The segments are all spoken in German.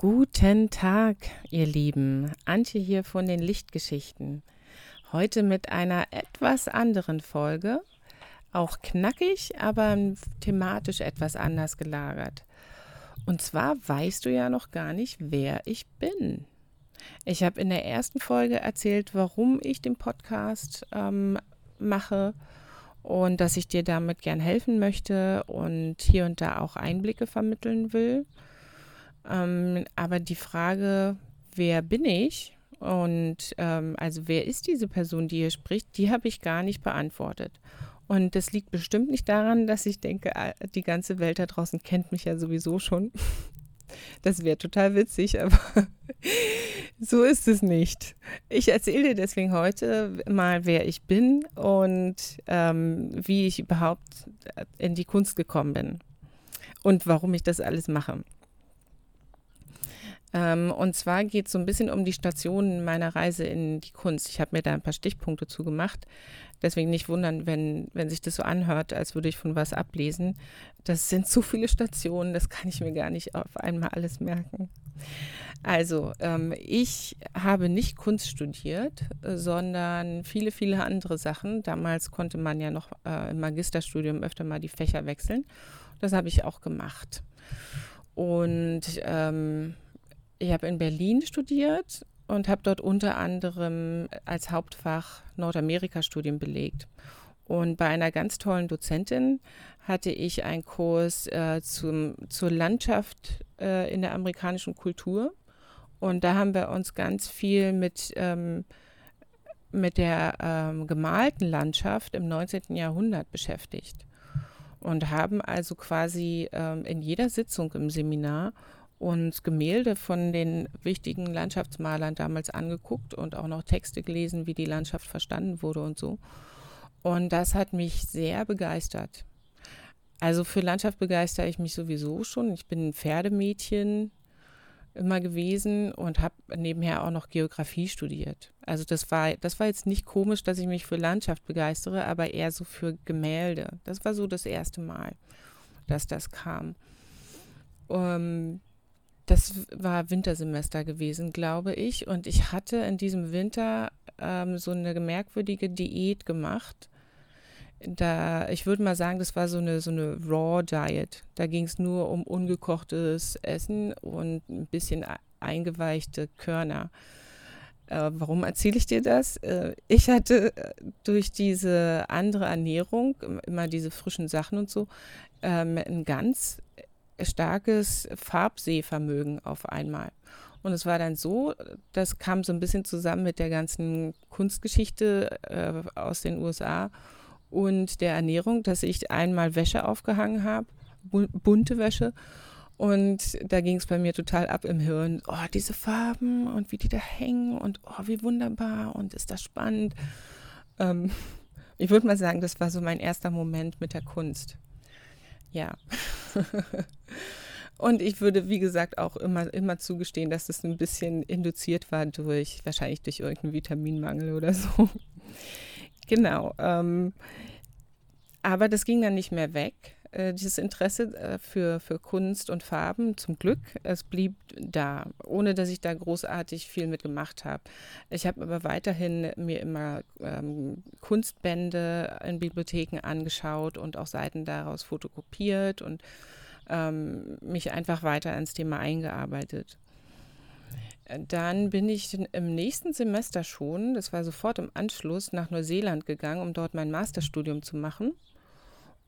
Guten Tag, ihr Lieben. Antje hier von den Lichtgeschichten. Heute mit einer etwas anderen Folge. Auch knackig, aber thematisch etwas anders gelagert. Und zwar weißt du ja noch gar nicht, wer ich bin. Ich habe in der ersten Folge erzählt, warum ich den Podcast ähm, mache und dass ich dir damit gern helfen möchte und hier und da auch Einblicke vermitteln will. Ähm, aber die Frage, wer bin ich? Und ähm, also wer ist diese Person, die hier spricht, die habe ich gar nicht beantwortet. Und das liegt bestimmt nicht daran, dass ich denke, ah, die ganze Welt da draußen kennt mich ja sowieso schon. Das wäre total witzig, aber so ist es nicht. Ich erzähle dir deswegen heute mal, wer ich bin und ähm, wie ich überhaupt in die Kunst gekommen bin und warum ich das alles mache. Ähm, und zwar geht es so ein bisschen um die Stationen meiner Reise in die Kunst. Ich habe mir da ein paar Stichpunkte zugemacht. Deswegen nicht wundern, wenn, wenn sich das so anhört, als würde ich von was ablesen. Das sind zu viele Stationen, das kann ich mir gar nicht auf einmal alles merken. Also, ähm, ich habe nicht Kunst studiert, sondern viele, viele andere Sachen. Damals konnte man ja noch äh, im Magisterstudium öfter mal die Fächer wechseln. Das habe ich auch gemacht. Und ähm, ich habe in Berlin studiert und habe dort unter anderem als Hauptfach Nordamerika-Studien belegt. Und bei einer ganz tollen Dozentin hatte ich einen Kurs äh, zum, zur Landschaft äh, in der amerikanischen Kultur. Und da haben wir uns ganz viel mit, ähm, mit der ähm, gemalten Landschaft im 19. Jahrhundert beschäftigt. Und haben also quasi ähm, in jeder Sitzung im Seminar und Gemälde von den wichtigen Landschaftsmalern damals angeguckt und auch noch Texte gelesen, wie die Landschaft verstanden wurde und so. Und das hat mich sehr begeistert. Also für Landschaft begeistere ich mich sowieso schon. Ich bin ein Pferdemädchen immer gewesen und habe nebenher auch noch Geografie studiert. Also das war, das war jetzt nicht komisch, dass ich mich für Landschaft begeistere, aber eher so für Gemälde. Das war so das erste Mal, dass das kam. Ähm, das war Wintersemester gewesen, glaube ich. Und ich hatte in diesem Winter ähm, so eine merkwürdige Diät gemacht. Da, ich würde mal sagen, das war so eine, so eine Raw Diet. Da ging es nur um ungekochtes Essen und ein bisschen eingeweichte Körner. Äh, warum erzähle ich dir das? Äh, ich hatte äh, durch diese andere Ernährung, immer diese frischen Sachen und so, ähm, ein ganz starkes Farbsehvermögen auf einmal. Und es war dann so, das kam so ein bisschen zusammen mit der ganzen Kunstgeschichte äh, aus den USA und der Ernährung, dass ich einmal Wäsche aufgehangen habe, bunte Wäsche. Und da ging es bei mir total ab im Hirn. Oh, diese Farben und wie die da hängen und oh, wie wunderbar und ist das spannend. Ähm, ich würde mal sagen, das war so mein erster Moment mit der Kunst. Ja. Und ich würde, wie gesagt, auch immer, immer zugestehen, dass das ein bisschen induziert war durch, wahrscheinlich durch irgendeinen Vitaminmangel oder so. genau. Ähm, aber das ging dann nicht mehr weg. Äh, dieses Interesse äh, für, für Kunst und Farben, zum Glück, es blieb da, ohne dass ich da großartig viel mitgemacht habe. Ich habe aber weiterhin mir immer ähm, Kunstbände in Bibliotheken angeschaut und auch Seiten daraus fotokopiert und ähm, mich einfach weiter ins Thema eingearbeitet. Dann bin ich im nächsten Semester schon, das war sofort im Anschluss, nach Neuseeland gegangen, um dort mein Masterstudium zu machen.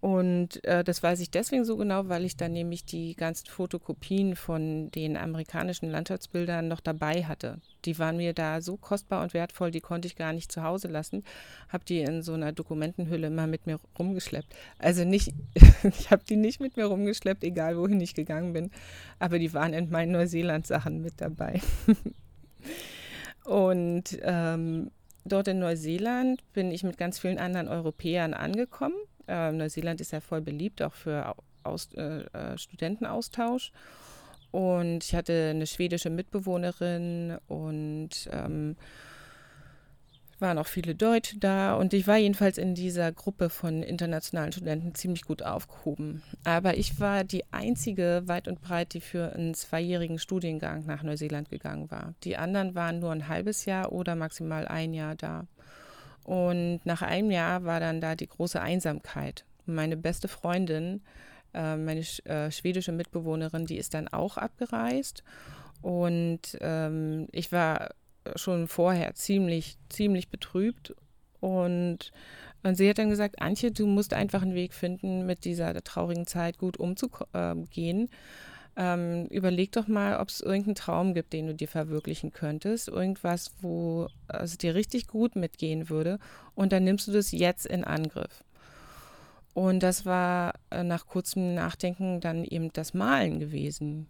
Und äh, das weiß ich deswegen so genau, weil ich dann nämlich die ganzen Fotokopien von den amerikanischen Landschaftsbildern noch dabei hatte. Die waren mir da so kostbar und wertvoll, die konnte ich gar nicht zu Hause lassen. Habe die in so einer Dokumentenhülle immer mit mir rumgeschleppt. Also nicht, ich habe die nicht mit mir rumgeschleppt, egal wohin ich gegangen bin. Aber die waren in meinen Neuseeland-Sachen mit dabei. und ähm, dort in Neuseeland bin ich mit ganz vielen anderen Europäern angekommen äh, Neuseeland ist ja voll beliebt, auch für Aus, äh, äh, Studentenaustausch. Und ich hatte eine schwedische Mitbewohnerin und ähm, waren auch viele Deutsche da und ich war jedenfalls in dieser Gruppe von internationalen Studenten ziemlich gut aufgehoben. Aber ich war die einzige weit und breit, die für einen zweijährigen Studiengang nach Neuseeland gegangen war. Die anderen waren nur ein halbes Jahr oder maximal ein Jahr da. Und nach einem Jahr war dann da die große Einsamkeit. Meine beste Freundin, äh, meine äh, schwedische Mitbewohnerin, die ist dann auch abgereist. Und ähm, ich war schon vorher ziemlich, ziemlich betrübt. Und, und sie hat dann gesagt, Antje, du musst einfach einen Weg finden, mit dieser traurigen Zeit gut umzugehen. Ähm, überleg doch mal, ob es irgendeinen Traum gibt, den du dir verwirklichen könntest. Irgendwas, wo es dir richtig gut mitgehen würde. Und dann nimmst du das jetzt in Angriff. Und das war äh, nach kurzem Nachdenken dann eben das Malen gewesen.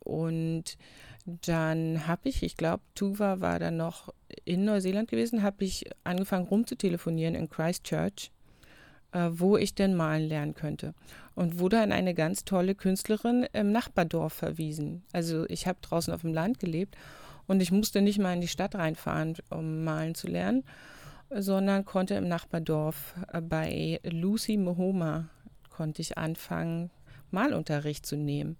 Und dann habe ich, ich glaube, Tuva war dann noch in Neuseeland gewesen, habe ich angefangen rumzutelefonieren in Christchurch, äh, wo ich denn malen lernen könnte. Und wurde an eine ganz tolle Künstlerin im Nachbardorf verwiesen. Also ich habe draußen auf dem Land gelebt und ich musste nicht mal in die Stadt reinfahren, um malen zu lernen, sondern konnte im Nachbardorf äh, bei Lucy Mohoma konnte ich anfangen, Malunterricht zu nehmen.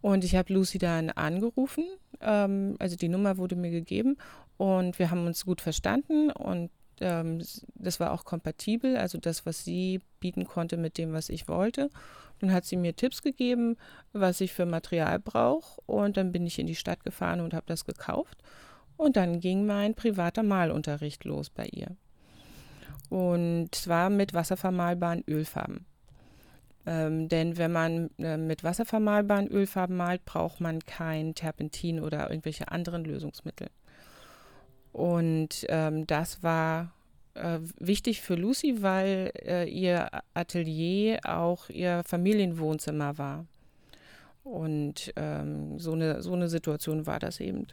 Und ich habe Lucy dann angerufen, ähm, also die Nummer wurde mir gegeben und wir haben uns gut verstanden und das war auch kompatibel, also das, was sie bieten konnte mit dem, was ich wollte. Dann hat sie mir Tipps gegeben, was ich für Material brauche und dann bin ich in die Stadt gefahren und habe das gekauft. Und dann ging mein privater Malunterricht los bei ihr. Und zwar mit wasservermalbaren Ölfarben. Ähm, denn wenn man äh, mit wasservermalbaren Ölfarben malt, braucht man kein Terpentin oder irgendwelche anderen Lösungsmittel. Und ähm, das war äh, wichtig für Lucy, weil äh, ihr Atelier auch ihr Familienwohnzimmer war. Und ähm, so, eine, so eine Situation war das eben.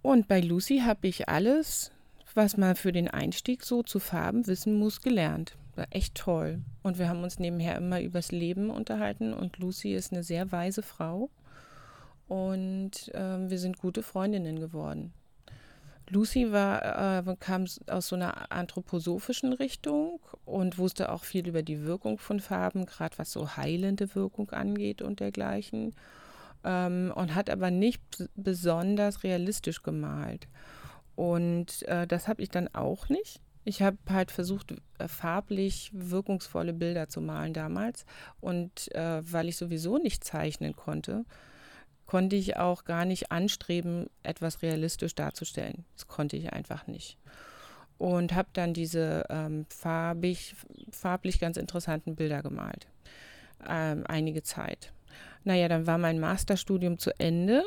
Und bei Lucy habe ich alles, was man für den Einstieg so zu Farben wissen muss, gelernt war echt toll. Und wir haben uns nebenher immer übers Leben unterhalten und Lucy ist eine sehr weise Frau und äh, wir sind gute Freundinnen geworden. Lucy war, äh, kam aus so einer anthroposophischen Richtung und wusste auch viel über die Wirkung von Farben, gerade was so heilende Wirkung angeht und dergleichen. Ähm, und hat aber nicht besonders realistisch gemalt. Und äh, das habe ich dann auch nicht. Ich habe halt versucht, äh, farblich wirkungsvolle Bilder zu malen damals. Und äh, weil ich sowieso nicht zeichnen konnte, konnte ich auch gar nicht anstreben, etwas realistisch darzustellen. Das konnte ich einfach nicht. Und habe dann diese ähm, farbig, farblich ganz interessanten Bilder gemalt. Ähm, einige Zeit. Naja, dann war mein Masterstudium zu Ende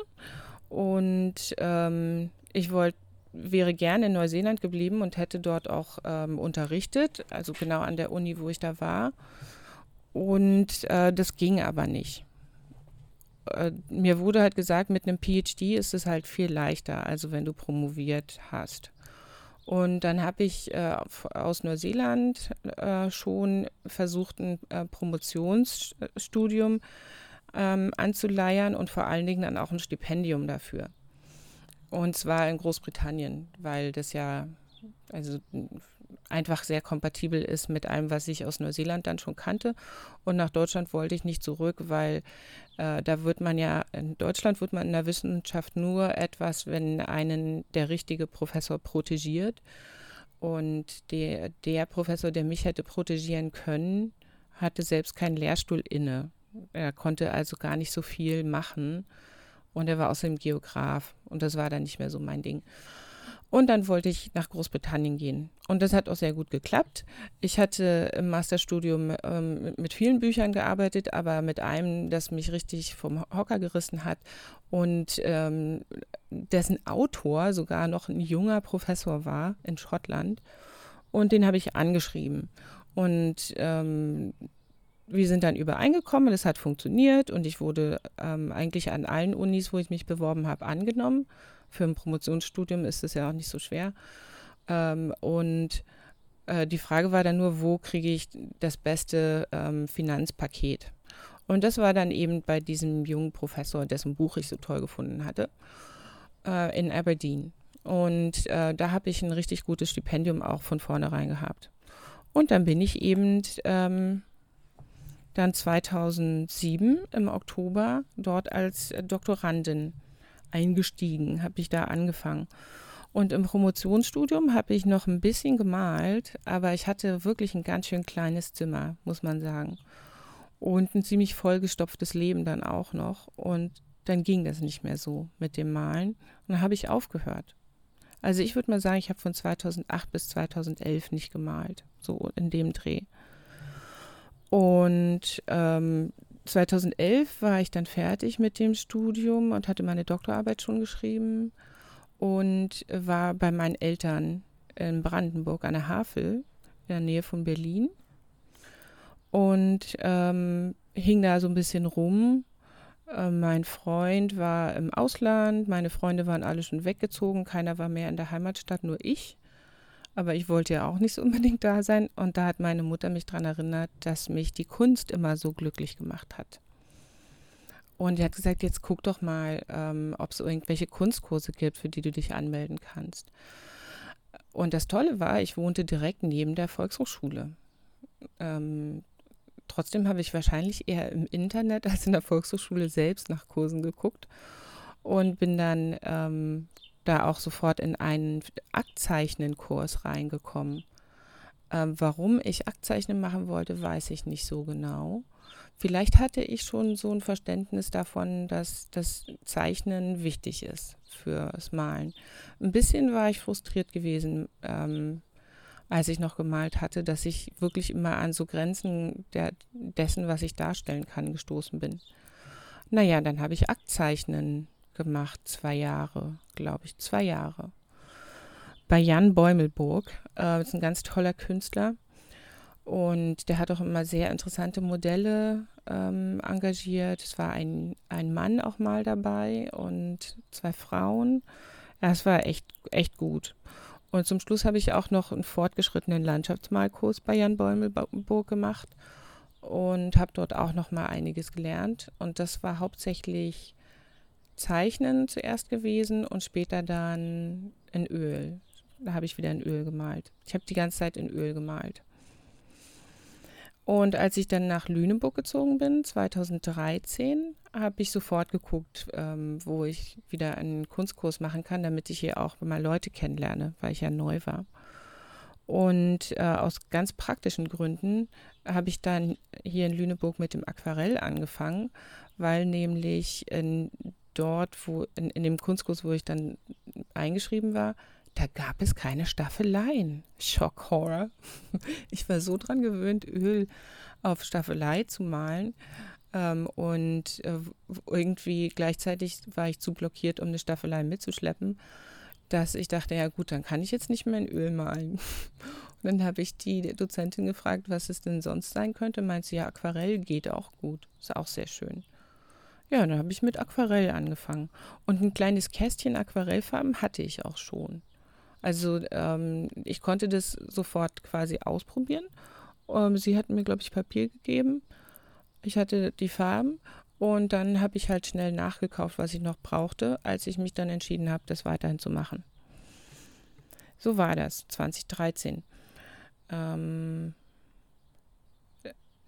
und ähm, ich wollte wäre gerne in Neuseeland geblieben und hätte dort auch ähm, unterrichtet, also genau an der Uni, wo ich da war. Und äh, das ging aber nicht. Äh, mir wurde halt gesagt, mit einem PhD ist es halt viel leichter, also wenn du promoviert hast. Und dann habe ich äh, aus Neuseeland äh, schon versucht, ein äh, Promotionsstudium ähm, anzuleiern und vor allen Dingen dann auch ein Stipendium dafür. Und zwar in Großbritannien, weil das ja also einfach sehr kompatibel ist mit allem, was ich aus Neuseeland dann schon kannte. Und nach Deutschland wollte ich nicht zurück, weil äh, da wird man ja, in Deutschland wird man in der Wissenschaft nur etwas, wenn einen der richtige Professor protegiert. Und der, der Professor, der mich hätte protegieren können, hatte selbst keinen Lehrstuhl inne. Er konnte also gar nicht so viel machen. Und er war außerdem Geograf. Und das war dann nicht mehr so mein Ding. Und dann wollte ich nach Großbritannien gehen. Und das hat auch sehr gut geklappt. Ich hatte im Masterstudium ähm, mit vielen Büchern gearbeitet, aber mit einem, das mich richtig vom Hocker gerissen hat und ähm, dessen Autor sogar noch ein junger Professor war in Schottland. Und den habe ich angeschrieben. Und ähm, wir sind dann übereingekommen, das hat funktioniert und ich wurde ähm, eigentlich an allen Unis, wo ich mich beworben habe, angenommen. Für ein Promotionsstudium ist es ja auch nicht so schwer. Ähm, und äh, die Frage war dann nur, wo kriege ich das beste ähm, Finanzpaket? Und das war dann eben bei diesem jungen Professor, dessen Buch ich so toll gefunden hatte, äh, in Aberdeen. Und äh, da habe ich ein richtig gutes Stipendium auch von vornherein gehabt. Und dann bin ich eben ähm, dann 2007 im Oktober dort als Doktorandin eingestiegen, habe ich da angefangen. Und im Promotionsstudium habe ich noch ein bisschen gemalt, aber ich hatte wirklich ein ganz schön kleines Zimmer, muss man sagen. Und ein ziemlich vollgestopftes Leben dann auch noch. Und dann ging das nicht mehr so mit dem Malen. Und dann habe ich aufgehört. Also ich würde mal sagen, ich habe von 2008 bis 2011 nicht gemalt, so in dem Dreh. Und ähm, 2011 war ich dann fertig mit dem Studium und hatte meine Doktorarbeit schon geschrieben und war bei meinen Eltern in Brandenburg an der Havel in der Nähe von Berlin und ähm, hing da so ein bisschen rum. Äh, mein Freund war im Ausland, meine Freunde waren alle schon weggezogen, keiner war mehr in der Heimatstadt, nur ich. Aber ich wollte ja auch nicht so unbedingt da sein. Und da hat meine Mutter mich daran erinnert, dass mich die Kunst immer so glücklich gemacht hat. Und die hat gesagt, jetzt guck doch mal, ähm, ob es irgendwelche Kunstkurse gibt, für die du dich anmelden kannst. Und das Tolle war, ich wohnte direkt neben der Volkshochschule. Ähm, trotzdem habe ich wahrscheinlich eher im Internet als in der Volkshochschule selbst nach Kursen geguckt und bin dann ähm, da auch sofort in einen Aktzeichnen-Kurs reingekommen. Ähm, warum ich Aktzeichnen machen wollte, weiß ich nicht so genau. Vielleicht hatte ich schon so ein Verständnis davon, dass das Zeichnen wichtig ist fürs Malen. Ein bisschen war ich frustriert gewesen, ähm, als ich noch gemalt hatte, dass ich wirklich immer an so Grenzen der, dessen, was ich darstellen kann, gestoßen bin. Naja, dann habe ich Aktzeichnen gemacht, zwei Jahre, glaube ich, zwei Jahre. Bei Jan Bäumelburg, äh, ist ein ganz toller Künstler und der hat auch immer sehr interessante Modelle ähm, engagiert. Es war ein, ein Mann auch mal dabei und zwei Frauen. Ja, es war echt, echt gut. Und zum Schluss habe ich auch noch einen fortgeschrittenen Landschaftsmalkurs bei Jan Bäumelburg gemacht und habe dort auch noch mal einiges gelernt. Und das war hauptsächlich Zeichnen zuerst gewesen und später dann in Öl. Da habe ich wieder in Öl gemalt. Ich habe die ganze Zeit in Öl gemalt. Und als ich dann nach Lüneburg gezogen bin, 2013, habe ich sofort geguckt, ähm, wo ich wieder einen Kunstkurs machen kann, damit ich hier auch mal Leute kennenlerne, weil ich ja neu war. Und äh, aus ganz praktischen Gründen habe ich dann hier in Lüneburg mit dem Aquarell angefangen, weil nämlich in, dort, wo in, in dem Kunstkurs, wo ich dann eingeschrieben war, da gab es keine Staffeleien. Schock Horror. Ich war so dran gewöhnt, Öl auf Staffelei zu malen. Ähm, und äh, irgendwie gleichzeitig war ich zu blockiert, um eine Staffelei mitzuschleppen, dass ich dachte, ja gut, dann kann ich jetzt nicht mehr in Öl malen. Und dann habe ich die Dozentin gefragt, was es denn sonst sein könnte. Meint sie, ja, Aquarell geht auch gut. Ist auch sehr schön. Ja, dann habe ich mit Aquarell angefangen. Und ein kleines Kästchen Aquarellfarben hatte ich auch schon. Also ähm, ich konnte das sofort quasi ausprobieren. Ähm, sie hat mir, glaube ich, Papier gegeben. Ich hatte die Farben und dann habe ich halt schnell nachgekauft, was ich noch brauchte, als ich mich dann entschieden habe, das weiterhin zu machen. So war das, 2013. Ähm,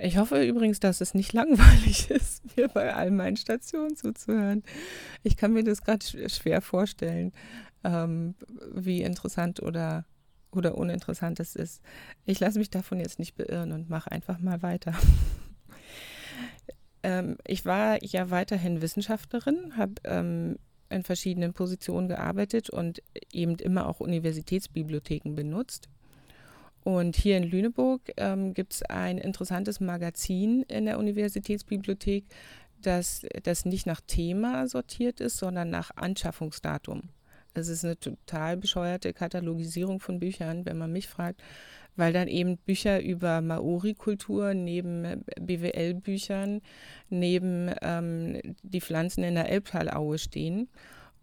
ich hoffe übrigens, dass es nicht langweilig ist, mir bei all meinen Stationen zuzuhören. Ich kann mir das gerade schwer vorstellen ähm, wie interessant oder, oder uninteressant es ist. Ich lasse mich davon jetzt nicht beirren und mache einfach mal weiter. ähm, ich war ja weiterhin Wissenschaftlerin, habe ähm, in verschiedenen Positionen gearbeitet und eben immer auch Universitätsbibliotheken benutzt. Und hier in Lüneburg ähm, gibt es ein interessantes Magazin in der Universitätsbibliothek, das, das nicht nach Thema sortiert ist, sondern nach Anschaffungsdatum. Es ist eine total bescheuerte Katalogisierung von Büchern, wenn man mich fragt, weil dann eben Bücher über Maori-Kultur neben BWL-Büchern, neben ähm, die Pflanzen in der Elbtalaue stehen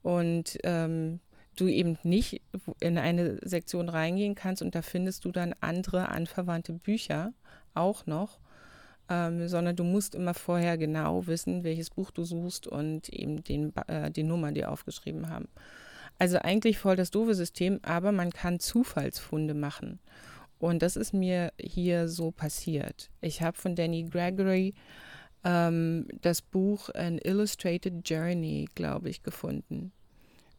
und ähm, du eben nicht in eine Sektion reingehen kannst und da findest du dann andere anverwandte Bücher auch noch. Ähm, sondern du musst immer vorher genau wissen, welches Buch du suchst und eben den, äh, die Nummer, die aufgeschrieben haben. Also eigentlich voll das doofe System, aber man kann Zufallsfunde machen. Und das ist mir hier so passiert. Ich habe von Danny Gregory ähm, das Buch An Illustrated Journey, glaube ich, gefunden.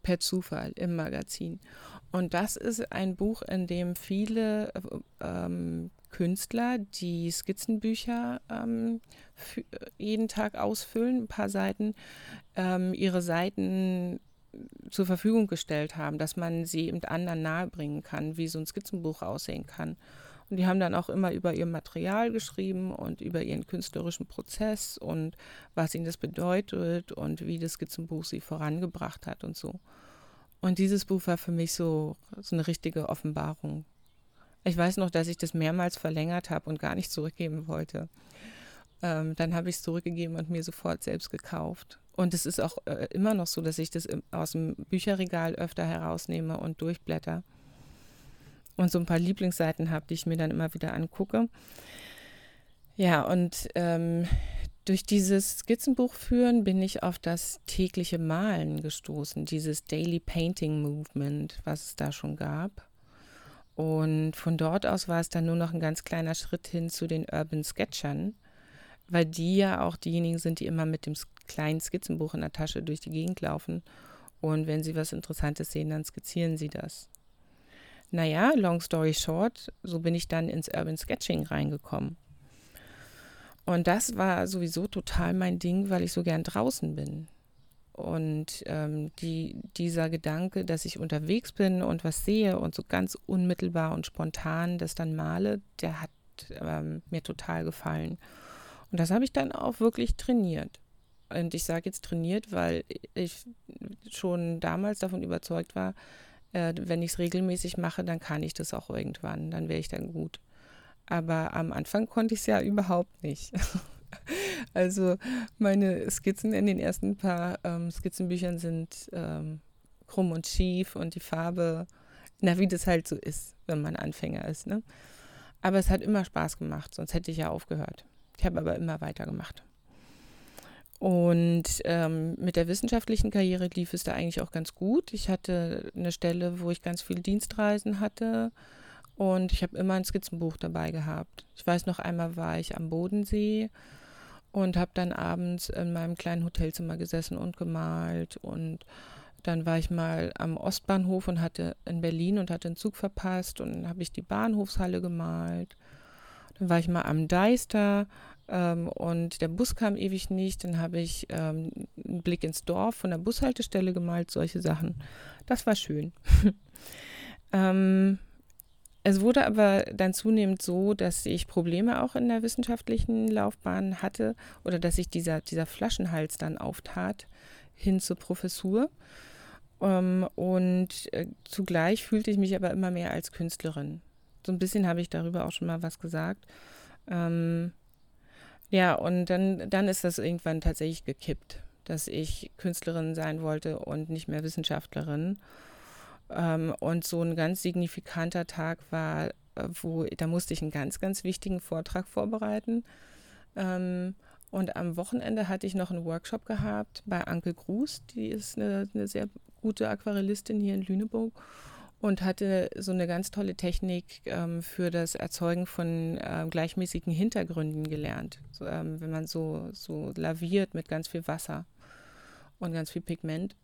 Per Zufall im Magazin. Und das ist ein Buch, in dem viele ähm, Künstler, die Skizzenbücher ähm, jeden Tag ausfüllen, ein paar Seiten, ähm, ihre Seiten zur Verfügung gestellt haben, dass man sie eben anderen nahebringen kann, wie so ein Skizzenbuch aussehen kann. Und die haben dann auch immer über ihr Material geschrieben und über ihren künstlerischen Prozess und was ihnen das bedeutet und wie das Skizzenbuch sie vorangebracht hat und so. Und dieses Buch war für mich so, so eine richtige Offenbarung. Ich weiß noch, dass ich das mehrmals verlängert habe und gar nicht zurückgeben wollte. Ähm, dann habe ich es zurückgegeben und mir sofort selbst gekauft. Und es ist auch äh, immer noch so, dass ich das im, aus dem Bücherregal öfter herausnehme und durchblätter. Und so ein paar Lieblingsseiten habe, die ich mir dann immer wieder angucke. Ja, und ähm, durch dieses Skizzenbuch führen bin ich auf das tägliche Malen gestoßen, dieses Daily Painting Movement, was es da schon gab. Und von dort aus war es dann nur noch ein ganz kleiner Schritt hin zu den Urban Sketchern weil die ja auch diejenigen sind, die immer mit dem kleinen Skizzenbuch in der Tasche durch die Gegend laufen. Und wenn sie was Interessantes sehen, dann skizzieren sie das. Naja, long story short, so bin ich dann ins Urban Sketching reingekommen. Und das war sowieso total mein Ding, weil ich so gern draußen bin. Und ähm, die, dieser Gedanke, dass ich unterwegs bin und was sehe und so ganz unmittelbar und spontan das dann male, der hat ähm, mir total gefallen. Und das habe ich dann auch wirklich trainiert. Und ich sage jetzt trainiert, weil ich schon damals davon überzeugt war, äh, wenn ich es regelmäßig mache, dann kann ich das auch irgendwann, dann wäre ich dann gut. Aber am Anfang konnte ich es ja überhaupt nicht. also meine Skizzen in den ersten paar ähm, Skizzenbüchern sind ähm, krumm und schief und die Farbe, na wie das halt so ist, wenn man Anfänger ist. Ne? Aber es hat immer Spaß gemacht, sonst hätte ich ja aufgehört. Ich habe aber immer weitergemacht. Und ähm, mit der wissenschaftlichen Karriere lief es da eigentlich auch ganz gut. Ich hatte eine Stelle, wo ich ganz viele Dienstreisen hatte und ich habe immer ein Skizzenbuch dabei gehabt. Ich weiß noch einmal war ich am Bodensee und habe dann abends in meinem kleinen Hotelzimmer gesessen und gemalt und dann war ich mal am Ostbahnhof und hatte in Berlin und hatte einen Zug verpasst und habe ich die Bahnhofshalle gemalt. Dann war ich mal am Deister ähm, und der Bus kam ewig nicht. Dann habe ich ähm, einen Blick ins Dorf von der Bushaltestelle gemalt, solche Sachen. Das war schön. ähm, es wurde aber dann zunehmend so, dass ich Probleme auch in der wissenschaftlichen Laufbahn hatte oder dass sich dieser, dieser Flaschenhals dann auftat hin zur Professur. Ähm, und äh, zugleich fühlte ich mich aber immer mehr als Künstlerin so ein bisschen habe ich darüber auch schon mal was gesagt. Ja, und dann, dann ist das irgendwann tatsächlich gekippt, dass ich Künstlerin sein wollte und nicht mehr Wissenschaftlerin. Ähm, und so ein ganz signifikanter Tag war, äh, wo da musste ich einen ganz, ganz wichtigen Vortrag vorbereiten. Ähm, und am Wochenende hatte ich noch einen Workshop gehabt bei Anke Gruß, die ist eine, eine sehr gute Aquarellistin hier in Lüneburg und hatte so eine ganz tolle Technik ähm, für das Erzeugen von äh, gleichmäßigen Hintergründen gelernt. So, ähm, wenn man so, so laviert mit ganz viel Wasser und ganz viel Pigment.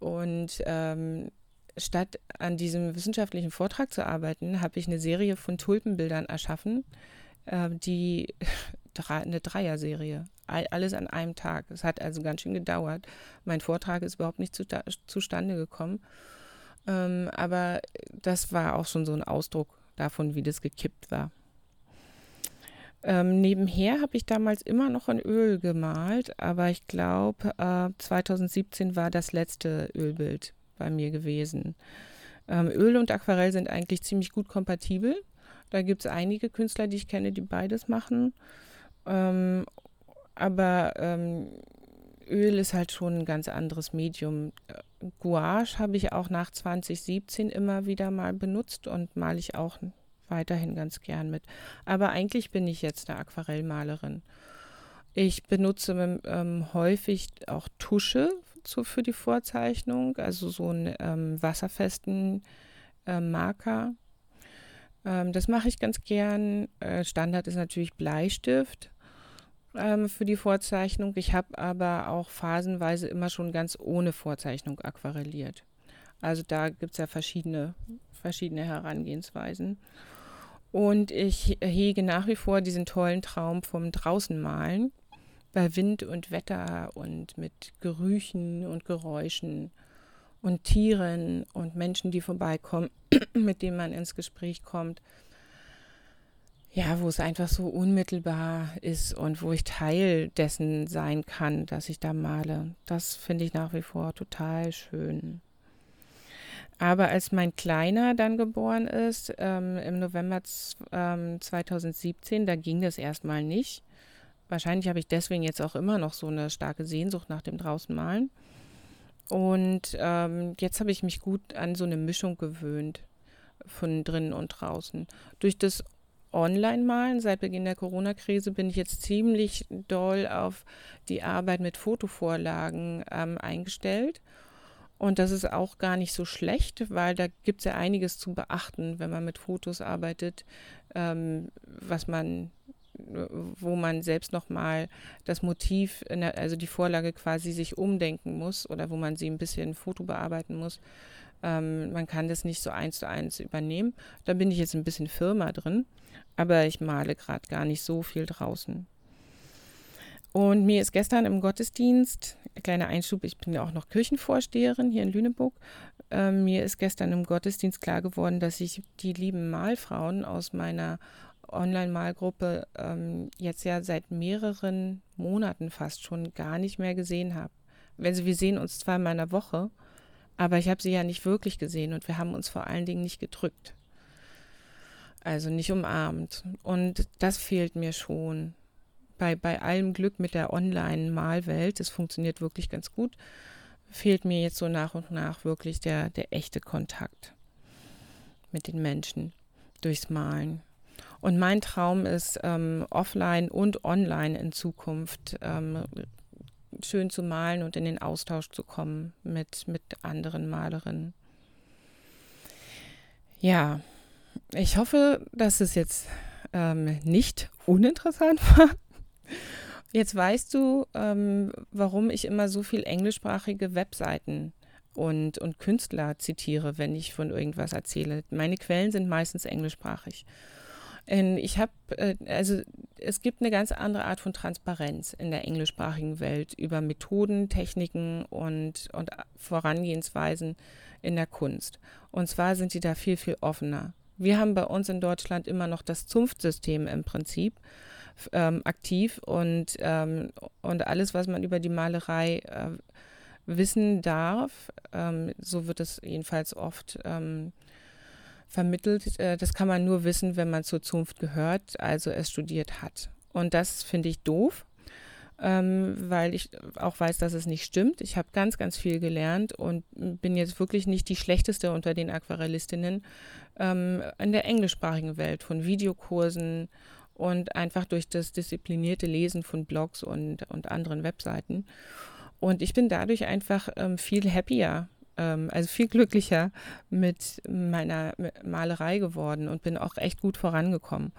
Und ähm, statt an diesem wissenschaftlichen Vortrag zu arbeiten, habe ich eine Serie von Tulpenbildern erschaffen, äh, die eine Dreier-Serie. Alles an einem Tag. Es hat also ganz schön gedauert. Mein Vortrag ist überhaupt nicht zu, zustande gekommen. Ähm, aber das war auch schon so ein Ausdruck davon, wie das gekippt war. Ähm, nebenher habe ich damals immer noch in Öl gemalt, aber ich glaube, äh, 2017 war das letzte Ölbild bei mir gewesen. Ähm, Öl und Aquarell sind eigentlich ziemlich gut kompatibel. Da gibt es einige Künstler, die ich kenne, die beides machen. Ähm, aber ähm, Öl ist halt schon ein ganz anderes Medium. Gouache habe ich auch nach 2017 immer wieder mal benutzt und male ich auch weiterhin ganz gern mit. Aber eigentlich bin ich jetzt eine Aquarellmalerin. Ich benutze ähm, häufig auch Tusche zu, für die Vorzeichnung, also so einen ähm, wasserfesten äh, Marker. Ähm, das mache ich ganz gern. Äh, Standard ist natürlich Bleistift ähm, für die Vorzeichnung. Ich habe aber auch phasenweise immer schon ganz ohne Vorzeichnung aquarelliert. Also da gibt es ja verschiedene, verschiedene Herangehensweisen. Und ich hege nach wie vor diesen tollen Traum vom Draußenmalen bei Wind und Wetter und mit Gerüchen und Geräuschen und Tieren und Menschen, die vorbeikommen, mit denen man ins Gespräch kommt. Ja, wo es einfach so unmittelbar ist und wo ich Teil dessen sein kann, dass ich da male. Das finde ich nach wie vor total schön. Aber als mein Kleiner dann geboren ist, ähm, im November ähm, 2017, da ging das erstmal nicht. Wahrscheinlich habe ich deswegen jetzt auch immer noch so eine starke Sehnsucht nach dem Draußenmalen. Und ähm, jetzt habe ich mich gut an so eine Mischung gewöhnt von drinnen und draußen. Durch das Online-Malen seit Beginn der Corona-Krise bin ich jetzt ziemlich doll auf die Arbeit mit Fotovorlagen ähm, eingestellt. Und das ist auch gar nicht so schlecht, weil da gibt es ja einiges zu beachten, wenn man mit Fotos arbeitet, ähm, was man wo man selbst nochmal das Motiv, also die Vorlage quasi sich umdenken muss oder wo man sie ein bisschen Foto bearbeiten muss. Ähm, man kann das nicht so eins zu eins übernehmen. Da bin ich jetzt ein bisschen Firma drin, aber ich male gerade gar nicht so viel draußen. Und mir ist gestern im Gottesdienst, kleiner Einschub, ich bin ja auch noch Kirchenvorsteherin hier in Lüneburg, äh, mir ist gestern im Gottesdienst klar geworden, dass ich die lieben Malfrauen aus meiner Online-Malgruppe ähm, jetzt ja seit mehreren Monaten fast schon gar nicht mehr gesehen habe. Also wir sehen uns zweimal in der Woche, aber ich habe sie ja nicht wirklich gesehen und wir haben uns vor allen Dingen nicht gedrückt. Also nicht umarmt. Und das fehlt mir schon. Bei, bei allem Glück mit der Online-Malwelt, das funktioniert wirklich ganz gut, fehlt mir jetzt so nach und nach wirklich der, der echte Kontakt mit den Menschen durchs Malen. Und mein Traum ist, ähm, offline und online in Zukunft ähm, schön zu malen und in den Austausch zu kommen mit, mit anderen Malerinnen. Ja, ich hoffe, dass es jetzt ähm, nicht uninteressant war. Jetzt weißt du, ähm, warum ich immer so viel englischsprachige Webseiten und, und Künstler zitiere, wenn ich von irgendwas erzähle. Meine Quellen sind meistens englischsprachig. Ich habe, äh, also es gibt eine ganz andere Art von Transparenz in der englischsprachigen Welt über Methoden, Techniken und, und Vorangehensweisen in der Kunst. Und zwar sind die da viel, viel offener. Wir haben bei uns in Deutschland immer noch das Zunftsystem im Prinzip ähm, aktiv und, ähm, und alles, was man über die Malerei äh, wissen darf, ähm, so wird es jedenfalls oft ähm, vermittelt. Äh, das kann man nur wissen, wenn man zur Zunft gehört, also es studiert hat. Und das finde ich doof, ähm, weil ich auch weiß, dass es nicht stimmt. Ich habe ganz, ganz viel gelernt und bin jetzt wirklich nicht die schlechteste unter den Aquarellistinnen ähm, in der englischsprachigen Welt von Videokursen und einfach durch das disziplinierte Lesen von Blogs und, und anderen Webseiten. Und ich bin dadurch einfach ähm, viel happier ähm, also viel glücklicher mit meiner Malerei geworden und bin auch echt gut vorangekommen.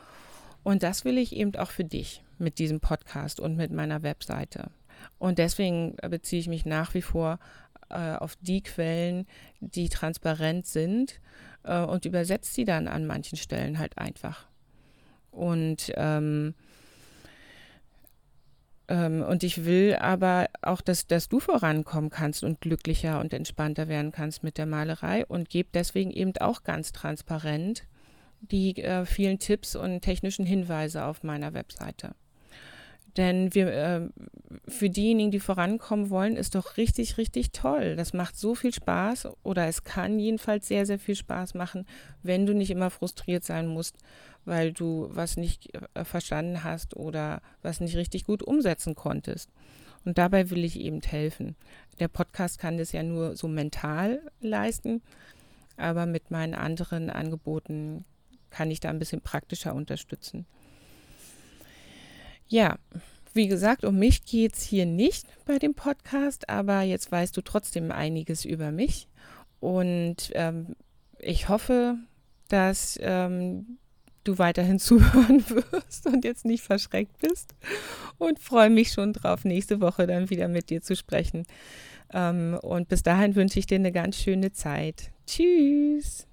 Und das will ich eben auch für dich mit diesem Podcast und mit meiner Webseite. Und deswegen beziehe ich mich nach wie vor äh, auf die Quellen, die transparent sind äh, und übersetze sie dann an manchen Stellen halt einfach. Und ähm, und ich will aber auch, dass, dass du vorankommen kannst und glücklicher und entspannter werden kannst mit der Malerei und gebe deswegen eben auch ganz transparent die äh, vielen Tipps und technischen Hinweise auf meiner Webseite. Denn wir, äh, für diejenigen, die vorankommen wollen, ist doch richtig, richtig toll. Das macht so viel Spaß oder es kann jedenfalls sehr, sehr viel Spaß machen, wenn du nicht immer frustriert sein musst, weil du was nicht äh, verstanden hast oder was nicht richtig gut umsetzen konntest. Und dabei will ich eben helfen. Der Podcast kann das ja nur so mental leisten, aber mit meinen anderen Angeboten kann ich da ein bisschen praktischer unterstützen. Ja, wie gesagt, um mich geht es hier nicht bei dem Podcast, aber jetzt weißt du trotzdem einiges über mich. Und ähm, ich hoffe, dass ähm, du weiterhin zuhören wirst und jetzt nicht verschreckt bist. Und freue mich schon drauf, nächste Woche dann wieder mit dir zu sprechen. Ähm, und bis dahin wünsche ich dir eine ganz schöne Zeit. Tschüss.